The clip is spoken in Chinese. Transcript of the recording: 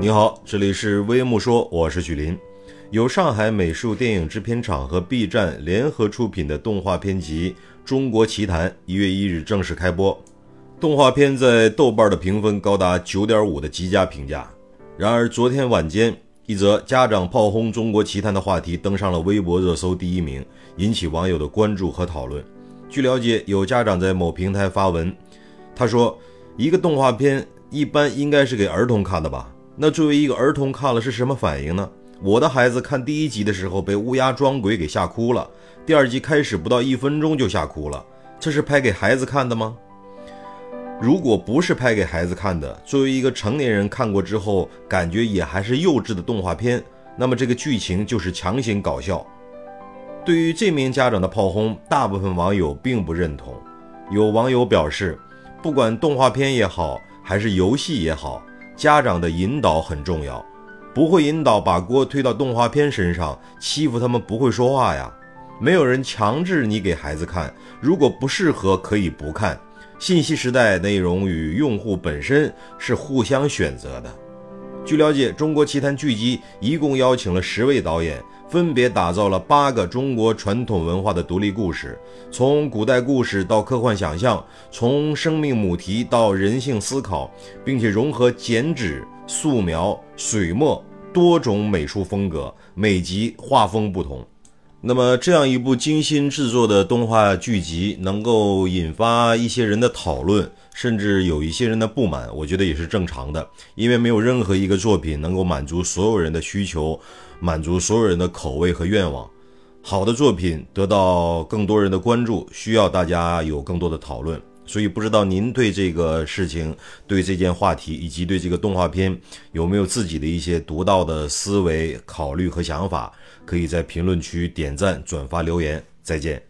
你好，这里是微木说，我是许林。由上海美术电影制片厂和 B 站联合出品的动画片集《中国奇谭》一月一日正式开播。动画片在豆瓣的评分高达九点五的极佳评价。然而，昨天晚间，一则家长炮轰《中国奇谭》的话题登上了微博热搜第一名，引起网友的关注和讨论。据了解，有家长在某平台发文，他说：“一个动画片一般应该是给儿童看的吧？”那作为一个儿童看了是什么反应呢？我的孩子看第一集的时候被乌鸦装鬼给吓哭了，第二集开始不到一分钟就吓哭了。这是拍给孩子看的吗？如果不是拍给孩子看的，作为一个成年人看过之后感觉也还是幼稚的动画片，那么这个剧情就是强行搞笑。对于这名家长的炮轰，大部分网友并不认同。有网友表示，不管动画片也好，还是游戏也好。家长的引导很重要，不会引导把锅推到动画片身上，欺负他们不会说话呀。没有人强制你给孩子看，如果不适合可以不看。信息时代，内容与用户本身是互相选择的。据了解，中国奇谭剧集一共邀请了十位导演，分别打造了八个中国传统文化的独立故事，从古代故事到科幻想象，从生命母题到人性思考，并且融合剪纸、素描、水墨多种美术风格，每集画风不同。那么，这样一部精心制作的动画剧集，能够引发一些人的讨论。甚至有一些人的不满，我觉得也是正常的，因为没有任何一个作品能够满足所有人的需求，满足所有人的口味和愿望。好的作品得到更多人的关注，需要大家有更多的讨论。所以，不知道您对这个事情、对这件话题以及对这个动画片有没有自己的一些独到的思维、考虑和想法？可以在评论区点赞、转发、留言。再见。